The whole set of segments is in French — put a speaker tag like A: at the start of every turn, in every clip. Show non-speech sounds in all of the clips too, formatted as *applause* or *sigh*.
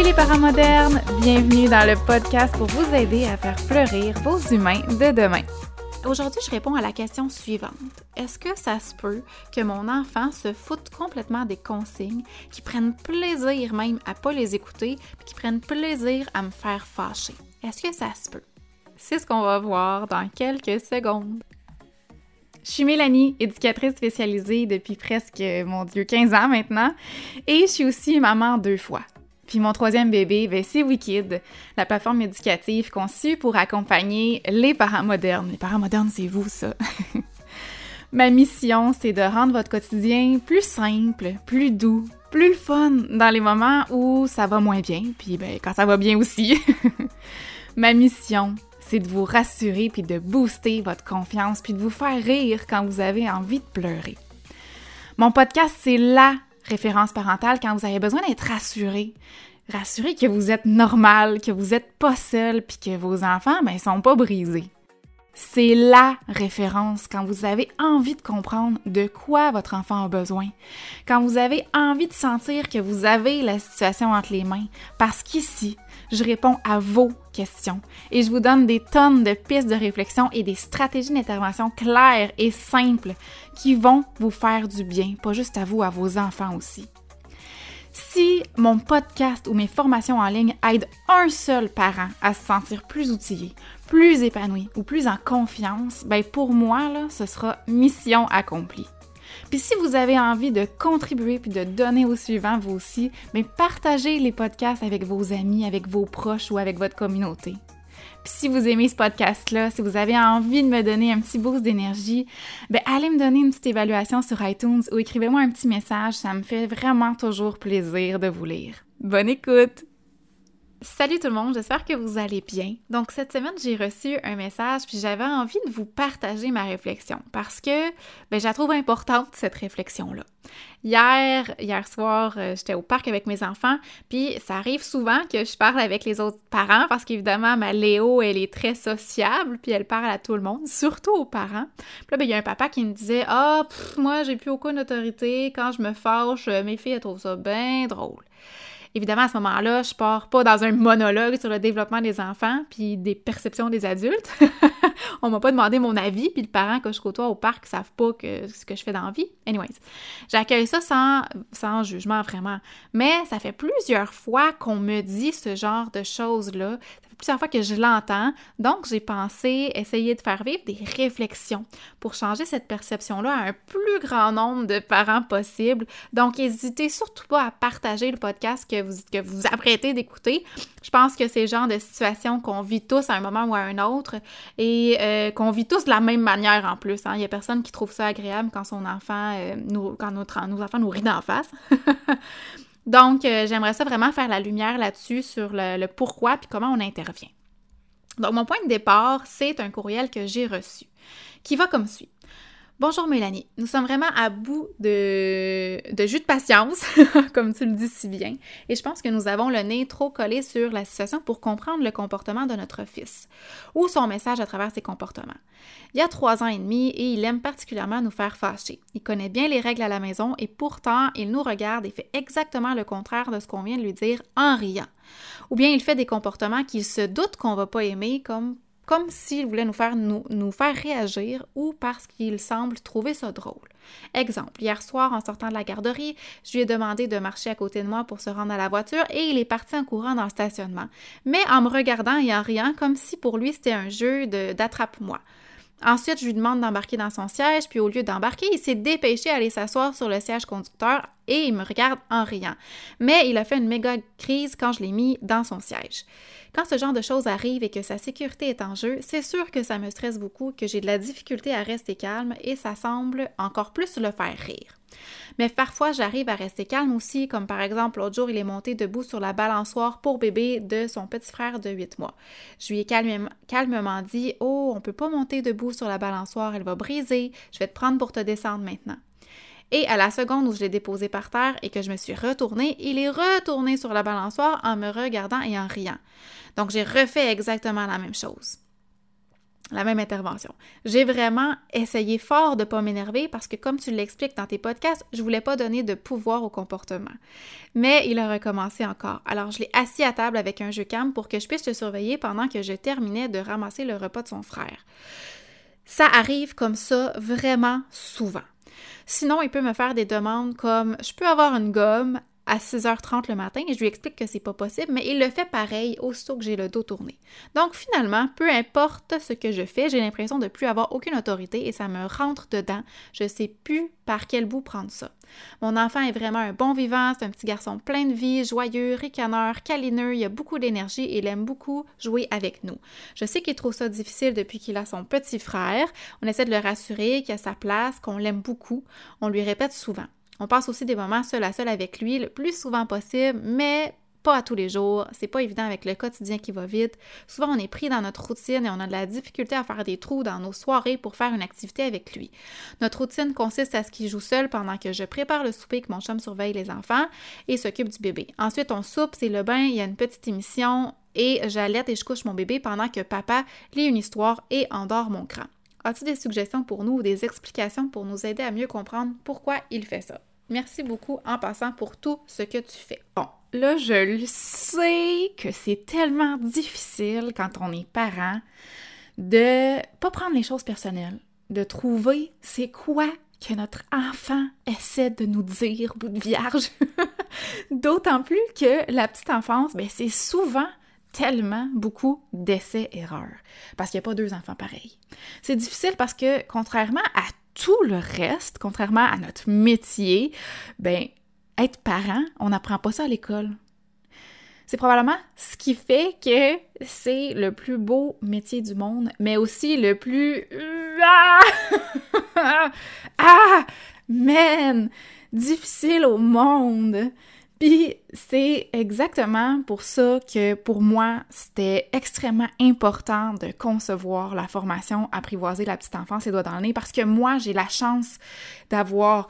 A: Salut les parents modernes! Bienvenue dans le podcast pour vous aider à faire fleurir vos humains de demain. Aujourd'hui, je réponds à la question suivante. Est-ce que ça se peut que mon enfant se foute complètement des consignes, qu'il prenne plaisir même à pas les écouter, puis qu'il prenne plaisir à me faire fâcher? Est-ce que ça se peut? C'est ce qu'on va voir dans quelques secondes. Je suis Mélanie, éducatrice spécialisée depuis presque, mon Dieu, 15 ans maintenant, et je suis aussi maman deux fois. Puis mon troisième bébé, ben, c'est Wikid, la plateforme éducative conçue pour accompagner les parents modernes. Les parents modernes, c'est vous, ça. *laughs* Ma mission, c'est de rendre votre quotidien plus simple, plus doux, plus fun dans les moments où ça va moins bien, puis ben, quand ça va bien aussi. *laughs* Ma mission, c'est de vous rassurer puis de booster votre confiance puis de vous faire rire quand vous avez envie de pleurer. Mon podcast, c'est la référence parentale quand vous avez besoin d'être rassuré. Rassuré que vous êtes normal, que vous n'êtes pas seul, puis que vos enfants, ben, sont pas brisés. C'est la référence quand vous avez envie de comprendre de quoi votre enfant a besoin, quand vous avez envie de sentir que vous avez la situation entre les mains, parce qu'ici, je réponds à vos questions et je vous donne des tonnes de pistes de réflexion et des stratégies d'intervention claires et simples qui vont vous faire du bien, pas juste à vous, à vos enfants aussi. Si mon podcast ou mes formations en ligne aident un seul parent à se sentir plus outillé, plus épanoui ou plus en confiance, ben pour moi, là, ce sera mission accomplie. Puis si vous avez envie de contribuer puis de donner au suivant vous aussi, mais partagez les podcasts avec vos amis, avec vos proches ou avec votre communauté. Puis si vous aimez ce podcast-là, si vous avez envie de me donner un petit boost d'énergie, ben allez me donner une petite évaluation sur iTunes ou écrivez-moi un petit message, ça me fait vraiment toujours plaisir de vous lire. Bonne écoute! Salut tout le monde, j'espère que vous allez bien. Donc cette semaine, j'ai reçu un message puis j'avais envie de vous partager ma réflexion parce que ben, je la trouve importante cette réflexion-là. Hier, hier soir, euh, j'étais au parc avec mes enfants, puis ça arrive souvent que je parle avec les autres parents parce qu'évidemment, ma Léo, elle est très sociable, puis elle parle à tout le monde, surtout aux parents. Puis là, ben, il y a un papa qui me disait Ah, moi, j'ai plus aucune autorité, quand je me fâche, mes filles, elles trouvent ça bien drôle. Évidemment, à ce moment-là, je pars pas dans un monologue sur le développement des enfants puis des perceptions des adultes. *laughs* On m'a pas demandé mon avis, puis le parent que je côtoie au parc savent pas ce que je fais dans la vie. Anyways, j'accueille ça sans, sans jugement vraiment. Mais ça fait plusieurs fois qu'on me dit ce genre de choses-là plusieurs fois que je l'entends. Donc, j'ai pensé essayer de faire vivre des réflexions pour changer cette perception-là à un plus grand nombre de parents possible. Donc, n'hésitez surtout pas à partager le podcast que vous que vous apprêtez d'écouter. Je pense que c'est le genre de situation qu'on vit tous à un moment ou à un autre et euh, qu'on vit tous de la même manière en plus. Hein. Il n'y a personne qui trouve ça agréable quand son enfant, euh, nous, quand notre, nos enfants nous rient d'en face. *laughs* Donc, euh, j'aimerais ça vraiment faire la lumière là-dessus sur le, pourquoi puis comment on intervient. Donc, mon point de départ, c'est un courriel que j'ai reçu qui va comme suit. Bonjour Mélanie, nous sommes vraiment à bout de, de jus de patience, *laughs* comme tu le dis si bien, et je pense que nous avons le nez trop collé sur la situation pour comprendre le comportement de notre fils, ou son message à travers ses comportements. Il y a trois ans et demi et il aime particulièrement nous faire fâcher. Il connaît bien les règles à la maison et pourtant il nous regarde et fait exactement le contraire de ce qu'on vient de lui dire en riant. Ou bien il fait des comportements qu'il se doute qu'on va pas aimer, comme comme s'il voulait nous faire, nous, faire réagir ou parce qu'il semble trouver ça drôle. Exemple, hier soir, en sortant de la garderie, je lui ai demandé de marcher à côté de moi pour se rendre à la voiture et il est parti en courant dans le stationnement, mais en me regardant et en riant comme si pour lui c'était un jeu d'attrape-moi. Ensuite, je lui demande d'embarquer dans son siège, puis au lieu d'embarquer, il s'est dépêché à aller s'asseoir sur le siège conducteur et il me regarde en riant. Mais il a fait une méga crise quand je l'ai mis dans son siège. Quand ce genre de choses arrive et que sa sécurité est en jeu, c'est sûr que ça me stresse beaucoup, que j'ai de la difficulté à rester calme et ça semble encore plus le faire rire. Mais parfois, j'arrive à rester calme aussi, comme par exemple, l'autre jour, il est monté debout sur la balançoire pour bébé de son petit frère de 8 mois. Je lui ai calmement dit Oh, on peut pas monter debout sur la balançoire, elle va briser, je vais te prendre pour te descendre maintenant. Et à la seconde où je l'ai déposé par terre et que je me suis retournée, il est retourné sur la balançoire en me regardant et en riant. Donc j'ai refait exactement la même chose. la même intervention. J'ai vraiment essayé fort de ne pas m'énerver parce que, comme tu l'expliques dans tes podcasts, je voulais pas donner de pouvoir au comportement. Mais il a recommencé encore. Alors, je l'ai assis à table avec un jeu cam pour que je puisse te surveiller pendant que je terminais de ramasser le repas de son frère. Ça arrive comme ça vraiment souvent. Sinon, il peut me faire des demandes comme je peux avoir une gomme à 6h30 le matin et je lui explique que c'est pas possible, mais il le fait pareil aussitôt que j'ai le dos tourné. Donc finalement, peu importe ce que je fais, j'ai l'impression de plus avoir aucune autorité et ça me rentre dedans. Je sais plus par quel bout prendre ça. Mon enfant est vraiment un bon vivant, c'est un petit garçon plein de vie, joyeux, ricaneur, câlineux, il a beaucoup d'énergie et il aime beaucoup jouer avec nous. Je sais qu'il trouve ça difficile depuis qu'il a son petit frère. On essaie de le rassurer qu'il a sa place, qu'on l'aime beaucoup. On lui répète souvent. On passe aussi des moments seul à seul avec lui le plus souvent possible, mais pas à tous les jours. C'est pas évident avec le quotidien qui va vite. Souvent, on est pris dans notre routine et on a de la difficulté à faire des trous dans nos soirées pour faire une activité avec lui. Notre routine consiste à ce qu'il joue seul pendant que je prépare le souper, que mon chum surveille les enfants et s'occupe du bébé. Ensuite, on soupe, c'est le bain, il y a une petite émission et j'allaite et je couche mon bébé pendant que papa lit une histoire et endort mon cran. As-tu des suggestions pour nous ou des explications pour nous aider à mieux comprendre pourquoi il fait ça? Merci beaucoup en passant pour tout ce que tu fais. Bon, là, je le sais que c'est tellement difficile quand on est parent de pas prendre les choses personnelles, de trouver c'est quoi que notre enfant essaie de nous dire, bout de vierge. *laughs* D'autant plus que la petite enfance, ben, c'est souvent tellement beaucoup d'essais-erreurs parce qu'il n'y a pas deux enfants pareils. C'est difficile parce que contrairement à tout le reste, contrairement à notre métier, ben, être parent, on n'apprend pas ça à l'école. C'est probablement ce qui fait que c'est le plus beau métier du monde, mais aussi le plus... *laughs* Ah! ah! Man! Difficile au monde. Puis c'est exactement pour ça que pour moi, c'était extrêmement important de concevoir la formation Apprivoiser la petite enfance et doigts dans le parce que moi, j'ai la chance d'avoir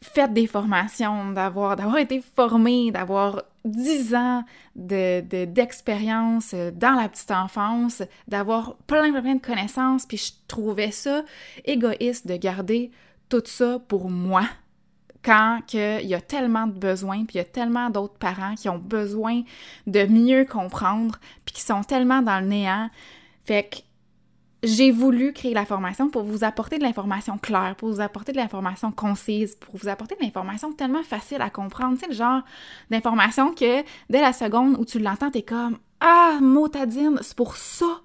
A: fait des formations, d'avoir, été formée, d'avoir dix ans de, d'expérience dans la petite enfance, d'avoir plein, plein, plein de connaissances, puis je trouvais ça égoïste de garder tout ça pour moi quand il y a tellement de besoins, puis il y a tellement d'autres parents qui ont besoin de mieux comprendre, puis qui sont tellement dans le néant. Fait que j'ai voulu créer la formation pour vous apporter de l'information claire, pour vous apporter de l'information concise, pour vous apporter de l'information tellement facile à comprendre. Sais, le genre d'information que dès la seconde où tu l'entends, t'es comme Ah, motadine, c'est pour ça.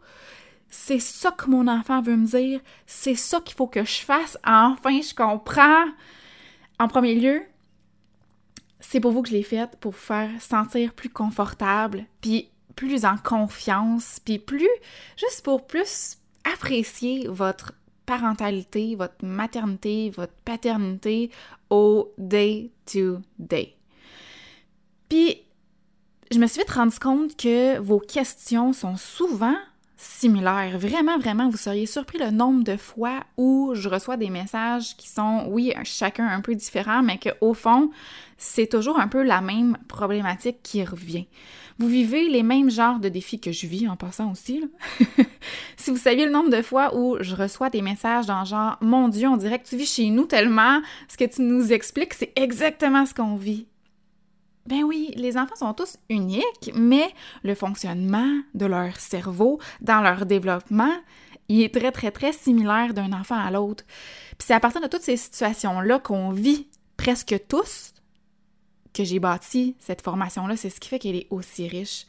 A: C'est ça que mon enfant veut me dire. C'est ça qu'il faut que je fasse. Enfin, je comprends. En premier lieu, c'est pour vous que je l'ai faite, pour vous faire sentir plus confortable, puis plus en confiance, puis plus, juste pour plus apprécier votre parentalité, votre maternité, votre paternité au day-to-day. Puis, je me suis vite rendu compte que vos questions sont souvent Vraiment, vraiment, vous seriez surpris le nombre de fois où je reçois des messages qui sont, oui, chacun un peu différent, mais qu'au fond, c'est toujours un peu la même problématique qui revient. Vous vivez les mêmes genres de défis que je vis en passant aussi. *laughs* si vous saviez le nombre de fois où je reçois des messages dans genre Mon Dieu, on dirait que tu vis chez nous tellement, ce que tu nous expliques, c'est exactement ce qu'on vit. Ben oui, les enfants sont tous uniques, mais le fonctionnement de leur cerveau dans leur développement, il est très, très, très similaire d'un enfant à l'autre. Puis c'est à partir de toutes ces situations-là qu'on vit presque tous que j'ai bâti cette formation-là, c'est ce qui fait qu'elle est aussi riche.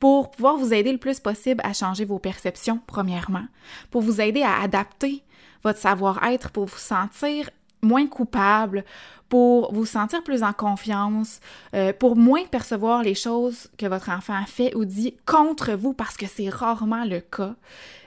A: Pour pouvoir vous aider le plus possible à changer vos perceptions, premièrement, pour vous aider à adapter votre savoir-être, pour vous sentir moins coupable, pour vous sentir plus en confiance, euh, pour moins percevoir les choses que votre enfant fait ou dit contre vous, parce que c'est rarement le cas.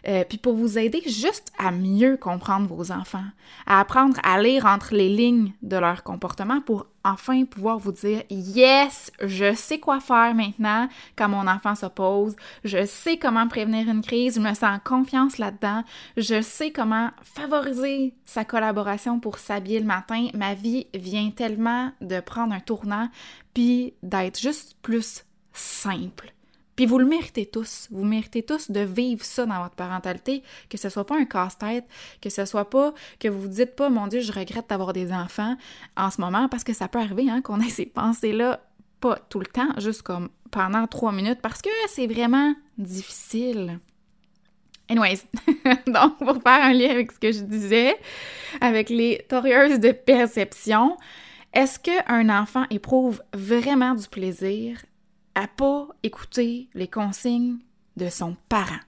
A: Euh, puis pour vous aider juste à mieux comprendre vos enfants, à apprendre à lire entre les lignes de leur comportement pour enfin pouvoir vous dire yes, je sais quoi faire maintenant quand mon enfant s'oppose, je sais comment prévenir une crise, je me sens en confiance là-dedans, je sais comment favoriser sa collaboration pour s'habiller le matin, ma vie tellement de prendre un tournant puis d'être juste plus simple Puis vous le méritez tous. Vous méritez tous de vivre ça dans votre parentalité, que ce soit pas un casse-tête, que ce soit pas que vous vous dites pas, mon Dieu, je regrette d'avoir des enfants en ce moment, parce que ça peut arriver hein, qu'on ait ces pensées-là, pas tout le temps, juste comme pendant trois minutes, parce que c'est vraiment difficile. Anyways, *laughs* donc pour faire un lien avec ce que je disais, avec les torieuses de perception, est-ce qu'un enfant éprouve vraiment du plaisir à pas écouter les consignes de son parent?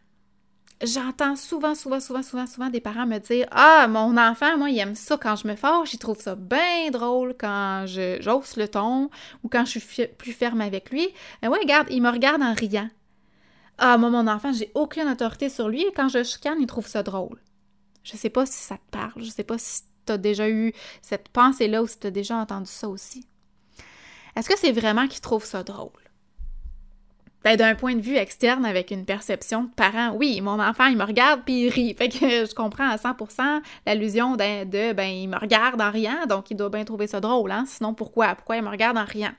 A: J'entends souvent, souvent, souvent, souvent, souvent des parents me dire Ah, mon enfant, moi, il aime ça quand je me fâche, il trouve ça bien drôle quand je j'ose le ton ou quand je suis plus ferme avec lui. Mais ouais, regarde, il me regarde en riant. Ah, moi, mon enfant, j'ai aucune autorité sur lui et quand je chicane, il trouve ça drôle. Je sais pas si ça te parle, je sais pas si tu déjà eu cette pensée-là ou si tu as déjà entendu ça aussi. Est-ce que c'est vraiment qu'il trouve ça drôle? Ben, d'un point de vue externe, avec une perception de parent, oui, mon enfant, il me regarde puis il rit. *laughs* Fait que je comprends à 100% l'allusion de, ben, il me regarde en riant, donc il doit bien trouver ça drôle, hein? Sinon, pourquoi? Pourquoi il me regarde en riant?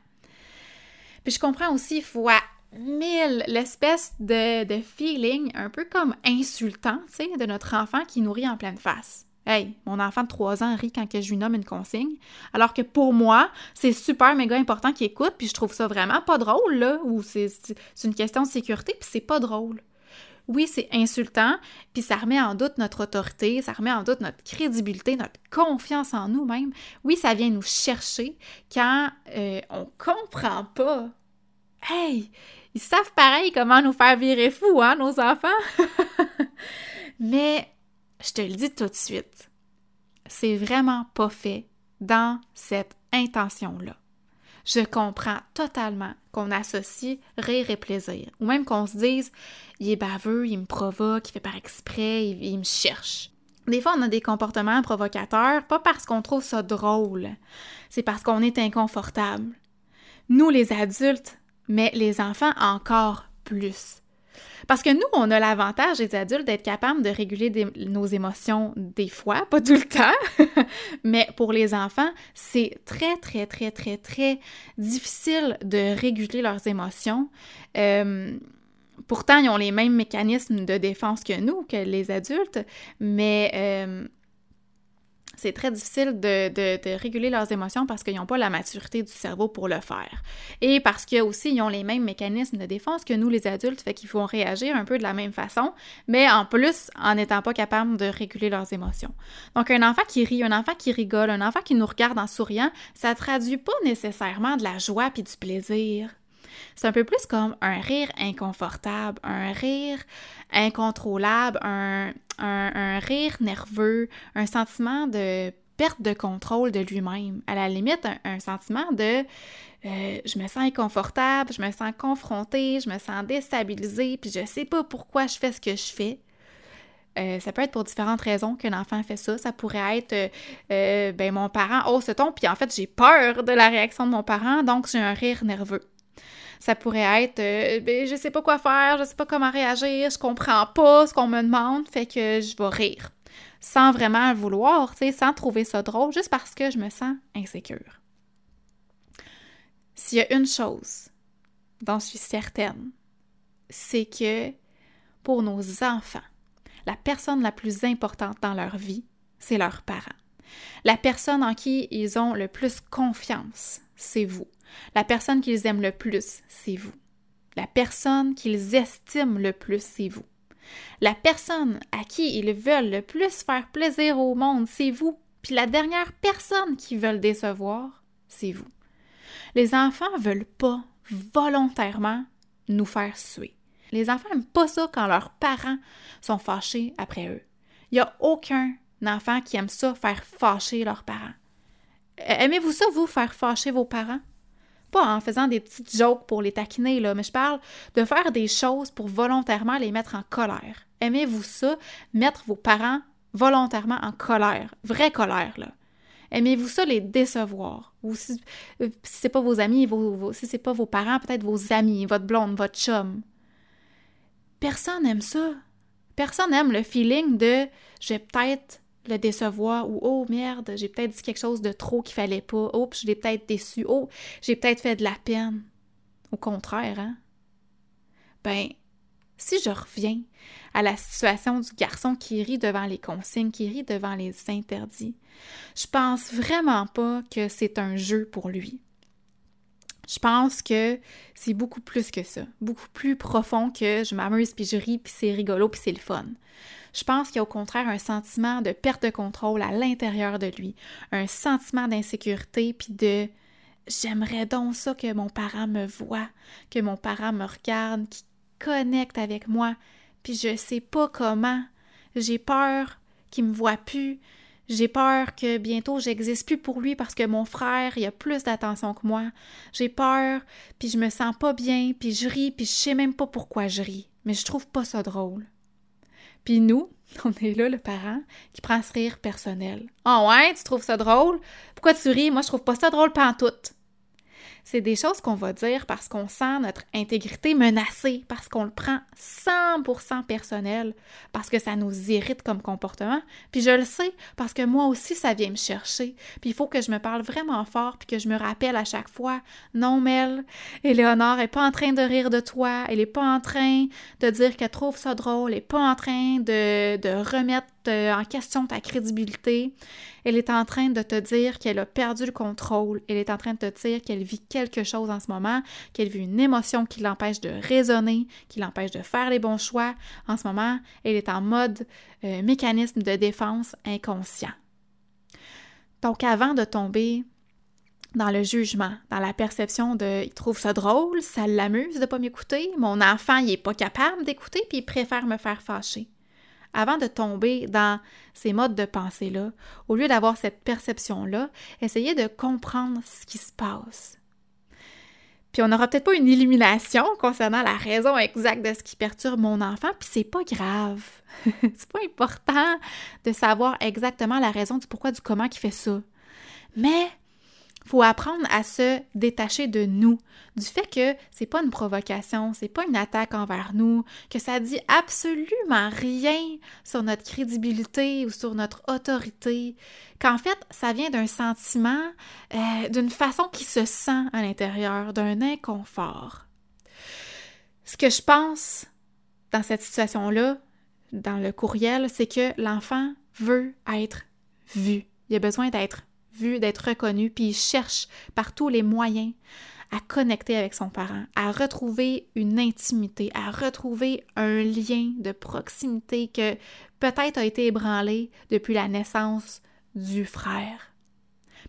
A: Puis je comprends aussi fois mille l'espèce de, de feeling un peu comme insultant, tu sais, de notre enfant qui nous rit en pleine face. Hey, mon enfant de 3 ans rit quand que je lui nomme une consigne. Alors que pour moi, c'est super méga important qu'il écoute, puis je trouve ça vraiment pas drôle, là, ou c'est une question de sécurité, puis c'est pas drôle. Oui, c'est insultant, puis ça remet en doute notre autorité, ça remet en doute notre crédibilité, notre confiance en nous-mêmes. Oui, ça vient nous chercher quand euh, on comprend pas. Hey, ils savent pareil comment nous faire virer fou, hein, nos enfants? *laughs* Mais je te le dis tout de suite, c'est vraiment pas fait dans cette intention-là. Je comprends totalement qu'on associe rire et plaisir, ou même qu'on se dise il est baveux, il me provoque, il fait par exprès, il, il me cherche. Des fois, on a des comportements provocateurs, pas parce qu'on trouve ça drôle, c'est parce qu'on est inconfortable. Nous, les adultes, mais les enfants encore plus. Parce que nous, on a l'avantage, les adultes, d'être capables de réguler nos émotions des fois, pas tout le temps, *laughs* mais pour les enfants, c'est très, très, très, très, très difficile de réguler leurs émotions. Euh, pourtant, ils ont les mêmes mécanismes de défense que nous, que les adultes, mais euh, c'est très difficile de, réguler leurs émotions parce qu'ils n'ont pas la maturité du cerveau pour le faire. Et parce qu'ils aussi, ils ont les mêmes mécanismes de défense que nous, les adultes, fait qu'ils vont réagir un peu de la même façon, mais en plus, en n'étant pas capables de réguler leurs émotions. Donc, un enfant qui rit, un enfant qui rigole, un enfant qui nous regarde en souriant, ça traduit pas nécessairement de la joie puis du plaisir. C'est un peu plus comme un rire inconfortable, un rire incontrôlable, un, rire nerveux, un sentiment de perte de contrôle de lui-même. À la limite, un, sentiment de euh, je me sens inconfortable, je me sens confrontée, je me sens déstabilisée, puis je sais pas pourquoi je fais ce que je fais. Euh, ça peut être pour différentes raisons qu'un enfant fait ça. Ça pourrait être, euh, ben mon parent hausse ce ton, puis en fait j'ai peur de la réaction de mon parent, donc j'ai un rire nerveux. Ça pourrait être euh, ben, je sais pas quoi faire, je sais pas comment réagir, je comprends pas ce qu'on me demande, fait que je vais rire. Sans vraiment vouloir, sans trouver ça drôle, juste parce que je me sens insécure. S'il y a une chose dont je suis certaine, c'est que pour nos enfants, la personne la plus importante dans leur vie, c'est leurs parents. La personne en qui ils ont le plus confiance, c'est vous. La personne qu'ils aiment le plus, c'est vous. La personne qu'ils estiment le plus, c'est vous. La personne à qui ils veulent le plus faire plaisir au monde, c'est vous. Puis la dernière personne qu'ils veulent décevoir, c'est vous. Les enfants veulent pas volontairement nous faire suer. Les enfants n'aiment pas ça quand leurs parents sont fâchés après eux. Il n'y a aucun enfant qui aime ça, faire fâcher leurs parents. Aimez-vous ça, vous, faire fâcher vos parents? Pas en faisant des petites jokes pour les taquiner, là, mais je parle de faire des choses pour volontairement les mettre en colère. Aimez-vous ça, mettre vos parents volontairement en colère, vraie colère, là. Aimez-vous ça les décevoir? Ou si, euh, si c'est pas vos amis, vos, si c'est pas vos parents, peut-être vos amis, votre blonde, votre chum. Personne n'aime ça. Personne n'aime le feeling de je vais peut-être le décevoir ou oh merde, j'ai peut-être dit quelque chose de trop qu'il fallait pas. Oh, je l'ai peut-être déçu. Oh, j'ai peut-être fait de la peine. Au contraire, hein? ben, si je reviens à la situation du garçon qui rit devant les consignes, qui rit devant les interdits, je pense vraiment pas que c'est un jeu pour lui. Je pense que c'est beaucoup plus que ça, beaucoup plus profond que je m'amuse puis je ris puis c'est rigolo puis c'est le fun. Je pense qu'il y a au contraire un sentiment de perte de contrôle à l'intérieur de lui, un sentiment d'insécurité puis de j'aimerais donc ça que mon parent me voit, que mon parent me regarde, qu'il connecte avec moi, puis je sais pas comment. J'ai peur qu'il me voit plus, j'ai peur que bientôt j'existe plus pour lui parce que mon frère, il a plus d'attention que moi. J'ai peur, puis je me sens pas bien, puis je ris, puis je sais même pas pourquoi je ris. Mais je trouve pas ça drôle. Puis nous, *laughs* on est là, le parent, qui prend ce rire personnel. Ah oh ouais, tu trouves ça drôle? Pourquoi tu ris? Moi, je trouve pas ça drôle pantoute c'est des choses qu'on va dire parce qu'on sent notre intégrité menacée, parce qu'on le prend 100% personnel, parce que ça nous irrite comme comportement. Puis je le sais parce que moi aussi, ça vient me chercher. Puis il faut que je me parle vraiment fort, puis que je me rappelle à chaque fois, non Mel, Éléonore n'est pas en train de rire de toi, elle n'est pas en train de dire qu'elle trouve ça drôle, elle n'est pas en train de, de remettre en question ta crédibilité. Elle est en train de te dire qu'elle a perdu le contrôle. Elle est en train de te dire qu'elle vit quelque chose en ce moment, qu'elle vit une émotion qui l'empêche de raisonner, qui l'empêche de faire les bons choix. En ce moment, elle est en mode euh, mécanisme de défense inconscient. Donc, avant de tomber dans le jugement, dans la perception de il trouve ça drôle, ça l'amuse de pas m'écouter, mon enfant il est pas capable d'écouter puis il préfère me faire fâcher avant de tomber dans ces modes de pensée-là, au lieu d'avoir cette perception-là, essayez de comprendre ce qui se passe. Puis on n'aura peut-être pas une illumination concernant la raison exacte de ce qui perturbe mon enfant, puis c'est pas grave. *laughs* c'est pas important de savoir exactement la raison du pourquoi, du comment qui fait ça. Mais faut apprendre à se détacher de nous, du fait que c'est pas une provocation, c'est pas une attaque envers nous, que ça dit absolument rien sur notre crédibilité ou sur notre autorité, qu'en fait, ça vient d'un sentiment, euh, d'une façon qui se sent à l'intérieur, d'un inconfort. Ce que je pense dans cette situation-là, dans le courriel, c'est que l'enfant veut être vu. Il a besoin d'être d'être reconnu, puis il cherche par tous les moyens à connecter avec son parent, à retrouver une intimité, à retrouver un lien de proximité que peut-être a été ébranlé depuis la naissance du frère.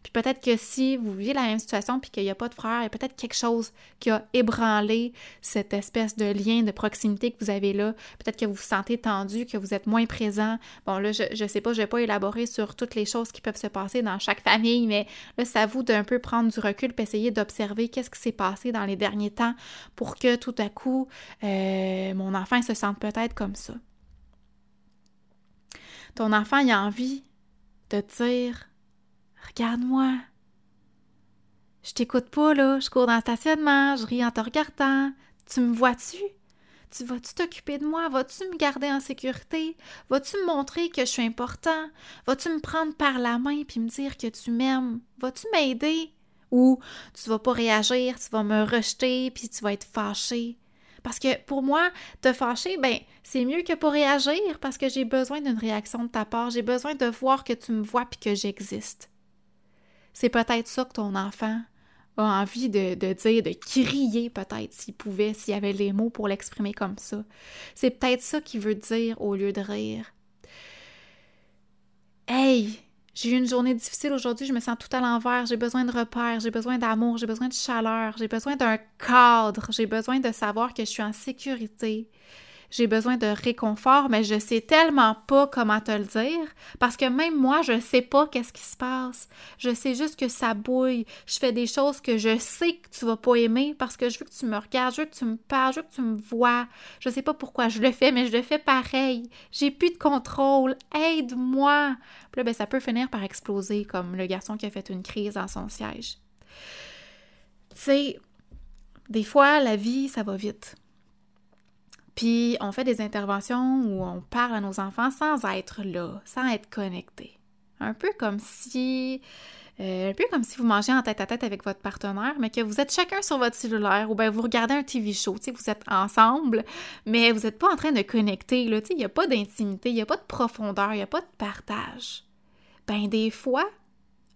A: Puis peut-être que si vous vivez la même situation puis qu'il n'y a pas de frère, il y a peut-être quelque chose qui a ébranlé cette espèce de lien de proximité que vous avez là. Peut-être que vous vous sentez tendu, que vous êtes moins présent. Bon, là, je ne sais pas, je ne vais pas élaborer sur toutes les choses qui peuvent se passer dans chaque famille, mais là, c'est à vous d'un peu prendre du recul et essayer d'observer qu'est-ce qui s'est passé dans les derniers temps pour que tout à coup, euh, mon enfant se sente peut-être comme ça. Ton enfant, a envie de dire Regarde-moi. Je t'écoute pas, là. Je cours dans le stationnement, je ris en te regardant. Tu me vois-tu? Tu vas-tu t'occuper de moi? Vas-tu me garder en sécurité? Vas-tu me montrer que je suis important? Vas-tu me prendre par la main puis me dire que tu m'aimes? Vas-tu m'aider? Ou tu vas pas réagir, tu vas me rejeter puis tu vas être fâché? Parce que pour moi, te fâcher, ben, c'est mieux que pour réagir parce que j'ai besoin d'une réaction de ta part. J'ai besoin de voir que tu me vois puis que j'existe. C'est peut-être ça que ton enfant a envie de, dire, de crier peut-être s'il pouvait, s'il avait les mots pour l'exprimer comme ça. C'est peut-être ça qu'il veut dire au lieu de rire. Hey, j'ai eu une journée difficile aujourd'hui, je me sens tout à l'envers, j'ai besoin de repères, j'ai besoin d'amour, j'ai besoin de chaleur, j'ai besoin d'un cadre, j'ai besoin de savoir que je suis en sécurité, j'ai besoin de réconfort, mais je sais tellement pas comment te le dire parce que même moi, je sais pas qu'est-ce qui se passe. Je sais juste que ça bouille. Je fais des choses que je sais que tu vas pas aimer parce que je veux que tu me regardes, je veux que tu me parles, je veux que tu me vois. Je sais pas pourquoi je le fais, mais je le fais pareil. J'ai plus de contrôle. Aide-moi. Puis là, ben, ça peut finir par exploser comme le garçon qui a fait une crise dans son siège. Tu sais, des fois, la vie, ça va vite. Puis on fait des interventions où on parle à nos enfants sans être là, sans être connecté. Un peu comme si Euh, un peu comme si vous mangez en tête à tête avec votre partenaire, mais que vous êtes chacun sur votre cellulaire ou bien vous regardez un TV show, vous êtes ensemble, mais vous n'êtes pas en train de connecter, là, il n'y a pas d'intimité, il n'y a pas de profondeur, il n'y a pas de partage. Ben des fois,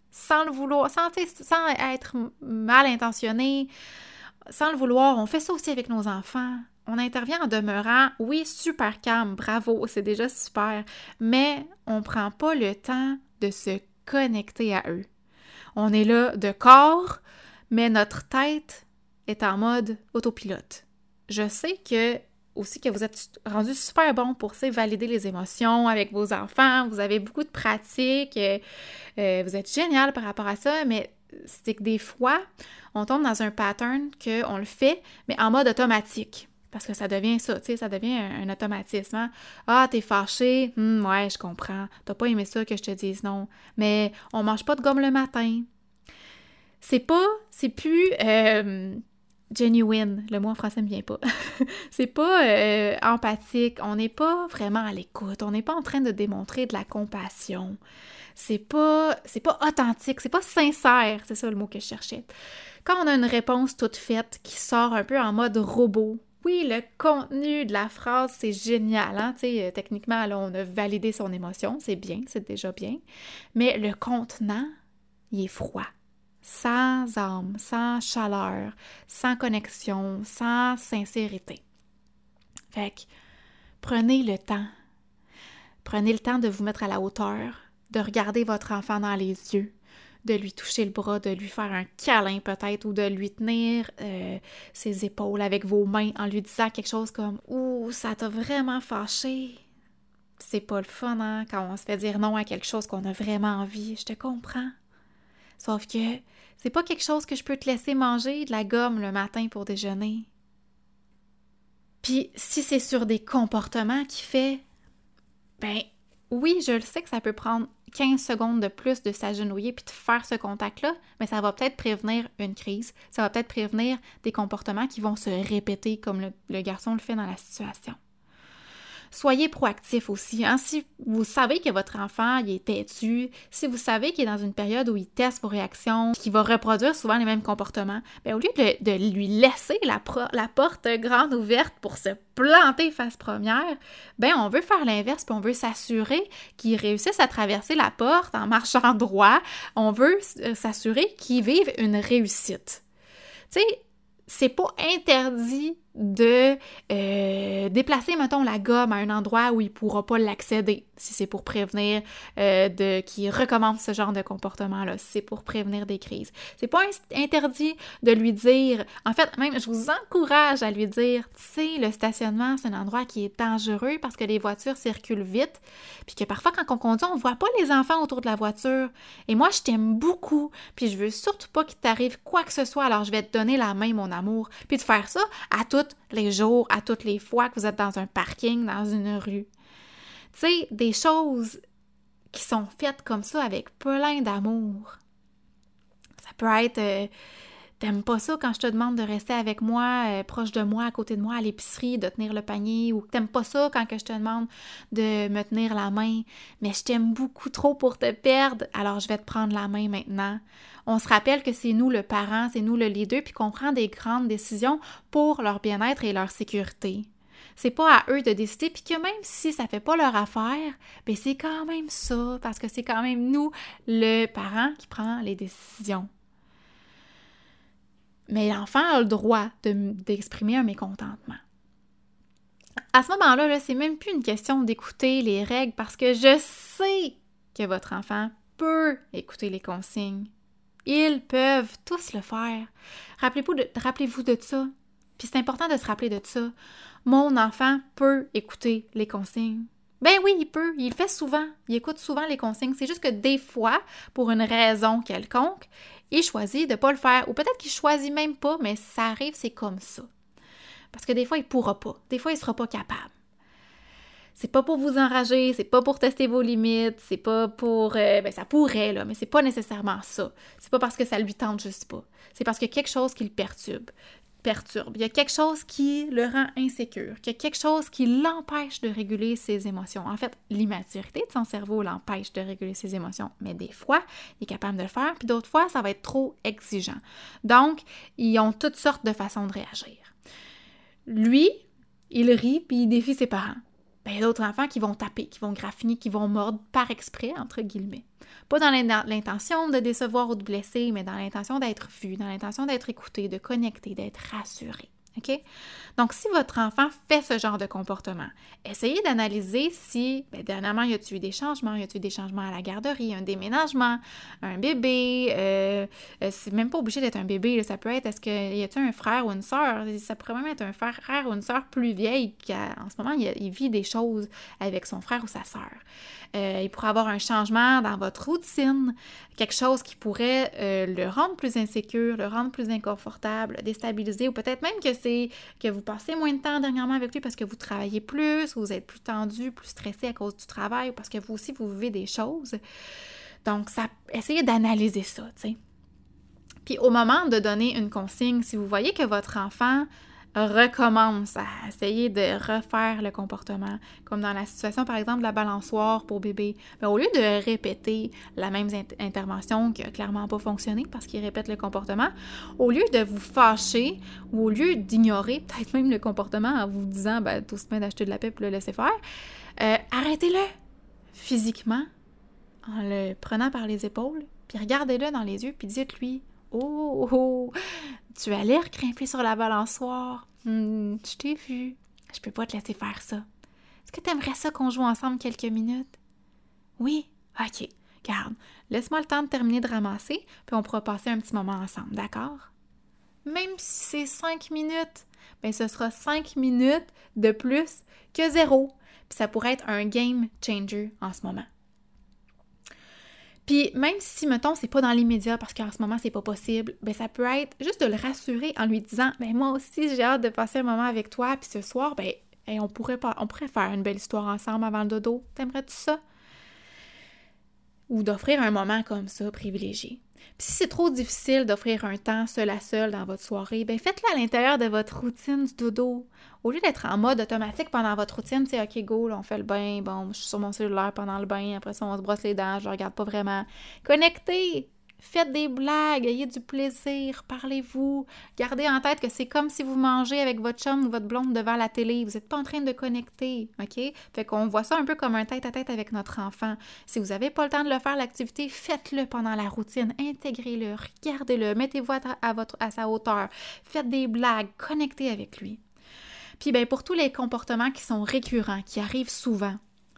A: sans le vouloir, sans, sans être mal intentionné, sans le vouloir, on fait ça aussi avec nos enfants. On intervient en demeurant, oui, super calme, bravo, c'est déjà super, mais on ne prend pas le temps de se connecter à eux. On est là de corps, mais notre tête est en mode autopilote. Je sais que aussi que vous êtes rendu super bon pour valider les émotions avec vos enfants, vous avez beaucoup de pratiques, euh, euh, vous êtes génial par rapport à ça, mais c'est que des fois, on tombe dans un pattern qu'on le fait, mais en mode automatique. Parce que ça devient ça, tu sais, ça devient un, automatisme. Hein. Ah, t'es fâché? Hum, ouais, je comprends. T'as pas aimé ça que je te dise non. Mais on mange pas de gomme le matin. C'est pas, c'est plus euh, genuine. Le mot en français me vient pas. *laughs* c'est pas euh, empathique. On n'est pas vraiment à l'écoute. On n'est pas en train de démontrer de la compassion. C'est pas, c'est pas authentique. C'est pas sincère. C'est ça le mot que je cherchais. Quand on a une réponse toute faite qui sort un peu en mode robot, oui, le contenu de la phrase, c'est génial. Hein? Euh, techniquement, on a validé son émotion, c'est bien, c'est déjà bien. Mais le contenant, il est froid. Sans âme, sans chaleur, sans connexion, sans sincérité. Fait que prenez le temps. Prenez le temps de vous mettre à la hauteur, de regarder votre enfant dans les yeux, de lui toucher le bras, de lui faire un câlin peut-être ou de lui tenir euh, ses épaules avec vos mains en lui disant quelque chose comme Ouh, ça t'a vraiment fâché. C'est pas le fun, hein, quand on se fait dire non à quelque chose qu'on a vraiment envie. Je te comprends. Sauf que c'est pas quelque chose que je peux te laisser manger de la gomme le matin pour déjeuner. Puis si c'est sur des comportements qui fait, ben oui, je le sais que ça peut prendre 15 secondes de plus de s'agenouiller puis de faire ce contact-là, mais ça va peut-être prévenir une crise, ça va peut-être prévenir des comportements qui vont se répéter comme le, garçon le fait dans la situation. Soyez proactif aussi. Hein. Si vous savez que votre enfant est têtu, si vous savez qu'il est dans une période où il teste vos réactions, qu'il va reproduire souvent les mêmes comportements, bien, au lieu de, lui laisser la, porte grande ouverte pour se planter face première, ben on veut faire l'inverse, puis on veut s'assurer qu'il réussisse à traverser la porte en marchant *laughs* droit. On veut s'assurer qu'il vive une réussite. Tu sais, c'est pas interdit de euh, déplacer, mettons, la gomme à un endroit où il ne pourra pas l'accéder, si c'est pour prévenir euh, de qu'il recommence ce genre de comportement-là, si c'est pour prévenir des crises. C'est pas interdit de lui dire, en fait, même je vous encourage à lui dire, tu sais, le stationnement, c'est un endroit qui est dangereux parce que les voitures circulent vite, puis que parfois quand on conduit, on voit pas les enfants autour de la voiture. Et moi, je t'aime beaucoup, puis je veux surtout pas qu'il t'arrive quoi que ce soit, alors je vais te donner la main, mon amour, puis de faire ça à tout les jours, à toutes les fois que vous êtes dans un parking, dans une rue. Tu sais, des choses qui sont faites comme ça avec plein d'amour. Ça peut être euh, T'aimes pas ça quand je te demande de rester avec moi, euh, proche de moi, à côté de moi, à l'épicerie, de tenir le panier, ou t'aimes pas ça quand que je te demande de me tenir la main, mais je t'aime beaucoup trop pour te perdre, alors je vais te prendre la main maintenant. On se rappelle que c'est nous le parent, c'est nous le leader, puis qu'on prend des grandes décisions pour leur bien-être et leur sécurité. C'est pas à eux de décider, puis que même si ça fait pas leur affaire, ben c'est quand même ça, parce que c'est quand même nous, le parent, qui prend les décisions. Mais l'enfant a le droit d'exprimer un mécontentement. À ce moment-là, -là, c'est même plus une question d'écouter les règles parce que je sais que votre enfant peut écouter les consignes. Ils peuvent tous le faire. Rappelez-vous de, ça. Puis c'est important de se rappeler de ça. Mon enfant peut écouter les consignes. Ben oui, il peut. Il le fait souvent. Il écoute souvent les consignes. C'est juste que des fois, pour une raison quelconque, il choisit de ne pas le faire. Ou peut-être qu'il choisit même pas, mais ça arrive, c'est comme ça. Parce que des fois, il pourra pas. Des fois, il sera pas capable. C'est pas pour vous enrager, c'est pas pour tester vos limites, c'est pas pour. Euh, ben, ça pourrait, là, mais c'est pas nécessairement ça. C'est pas parce que ça lui tente juste pas. C'est parce qu'il y a quelque chose qui le perturbe. perturbe, il y a quelque chose qui le rend insécure, il y a quelque chose qui l'empêche de réguler ses émotions. En fait, l'immaturité de son cerveau l'empêche de réguler ses émotions, mais des fois, il est capable de le faire, puis d'autres fois, ça va être trop exigeant. Donc, ils ont toutes sortes de façons de réagir. Lui, il rit, puis il défie ses parents. Ben, d'autres enfants qui vont taper, qui vont graffiner, qui vont mordre par exprès, entre guillemets. Pas dans l'intention de décevoir ou de blesser, mais dans l'intention d'être vu, dans l'intention d'être écouté, de connecter, d'être rassuré. OK? Donc, si votre enfant fait ce genre de comportement, essayez d'analyser si, bien, dernièrement, y a-t-il eu des changements? Y a-t-il eu des changements à la garderie, un déménagement, un bébé? Euh, euh, c'est même pas obligé d'être un bébé, ça peut être, est-ce qu'il y a-t-il un frère ou une sœur? Ça pourrait même être un frère ou une sœur plus vieille qui, en ce moment, il, vit des choses avec son frère ou sa sœur. Euh, il pourrait avoir un changement dans votre routine, quelque chose qui pourrait le rendre plus insécure, le rendre plus inconfortable, déstabiliser, ou peut-être même que que vous passez moins de temps dernièrement avec lui parce que vous travaillez plus, vous êtes plus tendu, plus stressé à cause du travail parce que vous aussi, vous vivez des choses. Donc, essayez d'analyser ça, tu sais. Puis au moment de donner une consigne, si vous voyez que votre enfant recommence à essayer de refaire le comportement, comme dans la situation par exemple de la balançoire pour bébé, mais au lieu de répéter la même intervention qui a clairement pas fonctionné parce qu'il répète le comportement, au lieu de vous fâcher ou au lieu d'ignorer peut-être même le comportement en vous disant ben, tout se d'acheter de la paix et le laisser faire, euh, arrêtez-le physiquement en le prenant par les épaules, puis regardez-le dans les yeux, puis dites-lui Oh, oh, tu as l'air grimper sur la balançoire. Hmm, je t'ai vu. Je peux pas te laisser faire ça. Est-ce que tu aimerais ça qu'on joue ensemble quelques minutes? Oui? OK. Garde, laisse-moi le temps de terminer de ramasser, puis on pourra passer un petit moment ensemble, d'accord? Même si c'est cinq minutes, bien ce sera cinq minutes de plus que zéro. Puis ça pourrait être un game changer en ce moment. Puis même si, mettons, c'est pas dans l'immédiat parce qu'en ce moment, c'est pas possible, ben ça peut être juste de le rassurer en lui disant Ben moi aussi, j'ai hâte de passer un moment avec toi, puis ce soir, ben on, pourrait pas, on pourrait faire une belle histoire ensemble avant le dodo. T'aimerais-tu ça? Ou d'offrir un moment comme ça privilégié. Puis si c'est trop difficile d'offrir un temps seul à seul dans votre soirée, ben faites-le à l'intérieur de votre routine du dodo. Au lieu d'être en mode automatique pendant votre routine, c'est OK, go, on fait le bain, bon, je suis sur mon cellulaire pendant le bain, après ça, on se brosse les dents, je regarde pas vraiment. Connectez! Faites des blagues, ayez du plaisir, parlez-vous. Gardez en tête que c'est comme si vous mangez avec votre chum ou votre blonde devant la télé. Vous n'êtes pas en train de connecter, OK? Fait qu'on voit ça un peu comme un tête-à-tête avec notre enfant. Si vous n'avez pas le temps de le faire, l'activité, faites-le pendant la routine. Intégrez-le, regardez-le, mettez-vous à, à sa hauteur. Faites des blagues, connectez avec lui. Puis ben, pour tous les comportements qui sont récurrents, qui arrivent souvent,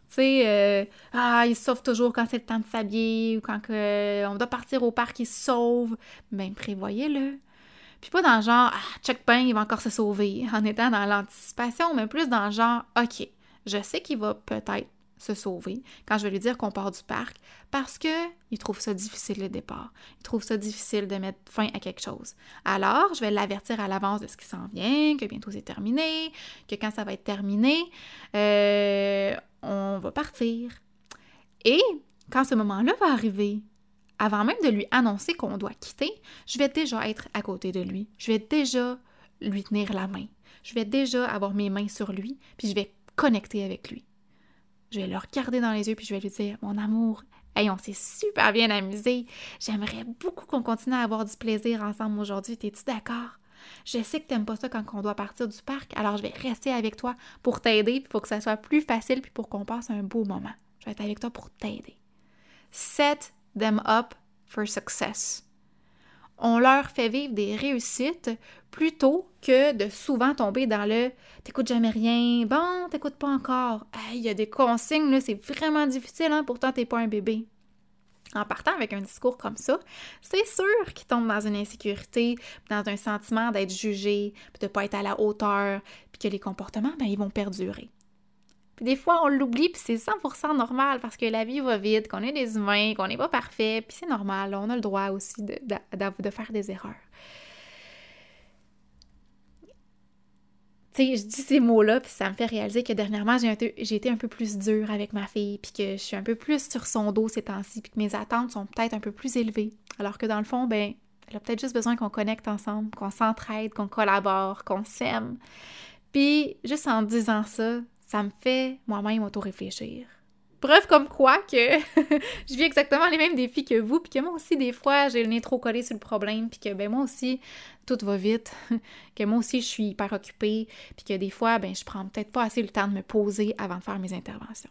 A: tu sais, euh, ah, il se sauve toujours quand c'est le temps de s'habiller ou quand euh, on doit partir au parc, il se sauve. Ben, prévoyez-le. Puis pas dans le genre, ah, check pain, il va encore se sauver, en étant dans l'anticipation, mais plus dans le genre, OK, je sais qu'il va peut-être se sauver quand je vais lui dire qu'on part du parc parce que il trouve ça difficile le départ. Il trouve ça difficile de mettre fin à quelque chose. Alors, je vais l'avertir à l'avance de ce qui s'en vient, que bientôt c'est terminé, que quand ça va être terminé, euh, on va partir. Et quand ce moment-là va arriver, avant même de lui annoncer qu'on doit quitter, je vais déjà être à côté de lui. Je vais déjà lui tenir la main. Je vais déjà avoir mes mains sur lui, puis je vais connecter avec lui. Je vais le regarder dans les yeux puis je vais lui dire Mon amour, hey, on s'est super bien amusé. J'aimerais beaucoup qu'on continue à avoir du plaisir ensemble aujourd'hui. T'es-tu d'accord? Je sais que t'aimes pas ça quand on doit partir du parc, alors je vais rester avec toi pour t'aider, pour que ça soit plus facile, puis pour qu'on passe un beau moment. Je vais être avec toi pour t'aider. Set them up for success on leur fait vivre des réussites plutôt que de souvent tomber dans le t'écoutes jamais rien, bon, t'écoutes pas encore. Il y a des consignes, là, c'est vraiment difficile, hein, pourtant t'es pas un bébé. En partant avec un discours comme ça, c'est sûr qu'ils tombent dans une insécurité, dans un sentiment d'être jugé, de ne pas être à la hauteur, puis que les comportements, ben, ils vont perdurer. Puis des fois, on l'oublie, puis c'est 100% normal parce que la vie va vite, qu'on est des humains, qu'on n'est pas parfait, puis c'est normal, on a le droit aussi de, de, faire des erreurs. Tu sais, je dis ces mots-là, puis ça me fait réaliser que dernièrement, j'ai été un peu plus dure avec ma fille, puis que je suis un peu plus sur son dos ces temps-ci, puis que mes attentes sont peut-être un peu plus élevées. Alors que dans le fond, ben, Elle a peut-être juste besoin qu'on connecte ensemble, qu'on s'entraide, qu'on collabore, qu'on s'aime. Puis, juste en disant ça, ça me fait moi-même auto-réfléchir. Preuve comme quoi que *laughs* je vis exactement les mêmes défis que vous, puis que moi aussi, des fois, j'ai le nez trop collé sur le problème, puis que ben moi aussi, tout va vite, *laughs* que moi aussi, je suis hyper occupée, puis que des fois, ben je prends peut-être pas assez le temps de me poser avant de faire mes interventions.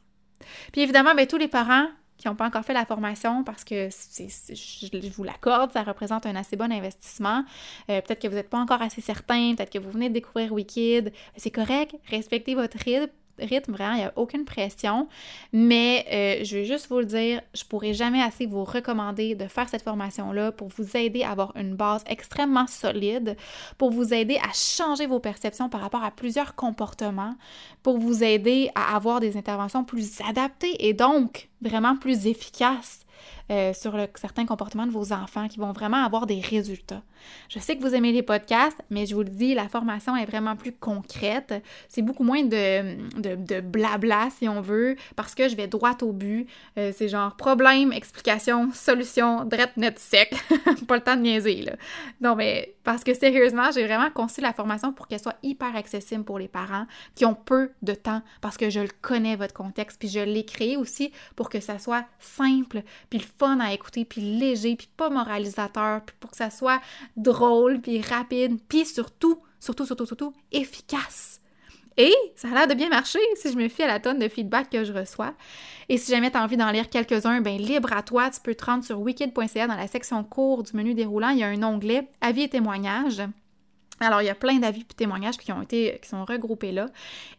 A: Puis évidemment, ben tous les parents qui n'ont pas encore fait la formation parce que je vous l'accorde, ça représente un assez bon investissement. Euh, peut-être que vous n'êtes pas encore assez certain, peut-être que vous venez de découvrir Wikid. C'est correct, respectez votre rythme, rythme, vraiment, il n'y a aucune pression. Mais euh, je vais juste vous le dire, je pourrai jamais assez vous recommander de faire cette formation-là pour vous aider à avoir une base extrêmement solide, pour vous aider à changer vos perceptions par rapport à plusieurs comportements, pour vous aider à avoir des interventions plus adaptées et donc vraiment plus efficaces euh, sur certains comportements de vos enfants qui vont vraiment avoir des résultats. Je sais que vous aimez les podcasts, mais je vous le dis, la formation est vraiment plus concrète. C'est beaucoup moins de, de, blabla, si on veut, parce que je vais droit au but. Euh, c'est genre problème, explication, solution, drette net sec. *laughs* Pas le temps de niaiser, là. Non, mais parce que sérieusement, j'ai vraiment conçu la formation pour qu'elle soit hyper accessible pour les parents qui ont peu de temps, parce que je le connais, votre contexte, puis je l'ai créé aussi pour que ça soit simple, puis le fun à écouter, puis léger, puis pas moralisateur, puis pour que ça soit drôle, puis rapide, puis surtout, surtout, surtout, surtout, efficace. Et ça a l'air de bien marcher si je me fie à la tonne de feedback que je reçois. Et si jamais tu as envie d'en lire quelques-uns, ben libre à toi, tu peux te rendre sur wikid.ca dans la section cours du menu déroulant, il y a un onglet Avis et témoignages. Alors, il y a plein d'avis et témoignages qui ont été, qui sont regroupés là.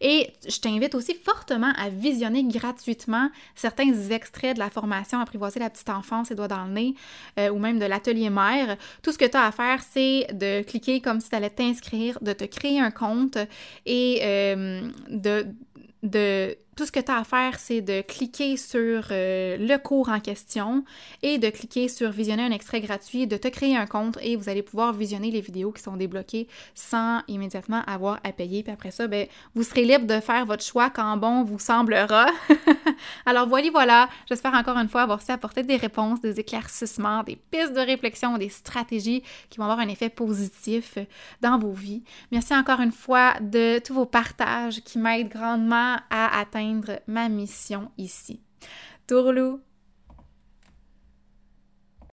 A: Et je t'invite aussi fortement à visionner gratuitement certains extraits de la formation Apprivoiser la petite enfance et doigts dans le nez, euh, ou même de l'atelier mère. Tout ce que tu as à faire, c'est de cliquer comme si tu allais t'inscrire, de te créer un compte et euh, de, de tout ce que tu as à faire, c'est de cliquer sur euh, le cours en question et de cliquer sur visionner un extrait gratuit, de te créer un compte et vous allez pouvoir visionner les vidéos qui sont débloquées sans immédiatement avoir à payer. Puis après ça, ben, vous serez libre de faire votre choix quand bon vous semblera. *laughs* Alors voilà, voilà. J'espère encore une fois avoir su apporter des réponses, des éclaircissements, des pistes de réflexion, des stratégies qui vont avoir un effet positif dans vos vies. Merci encore une fois de tous vos partages qui m'aident grandement à ma mission ici. Tourlou!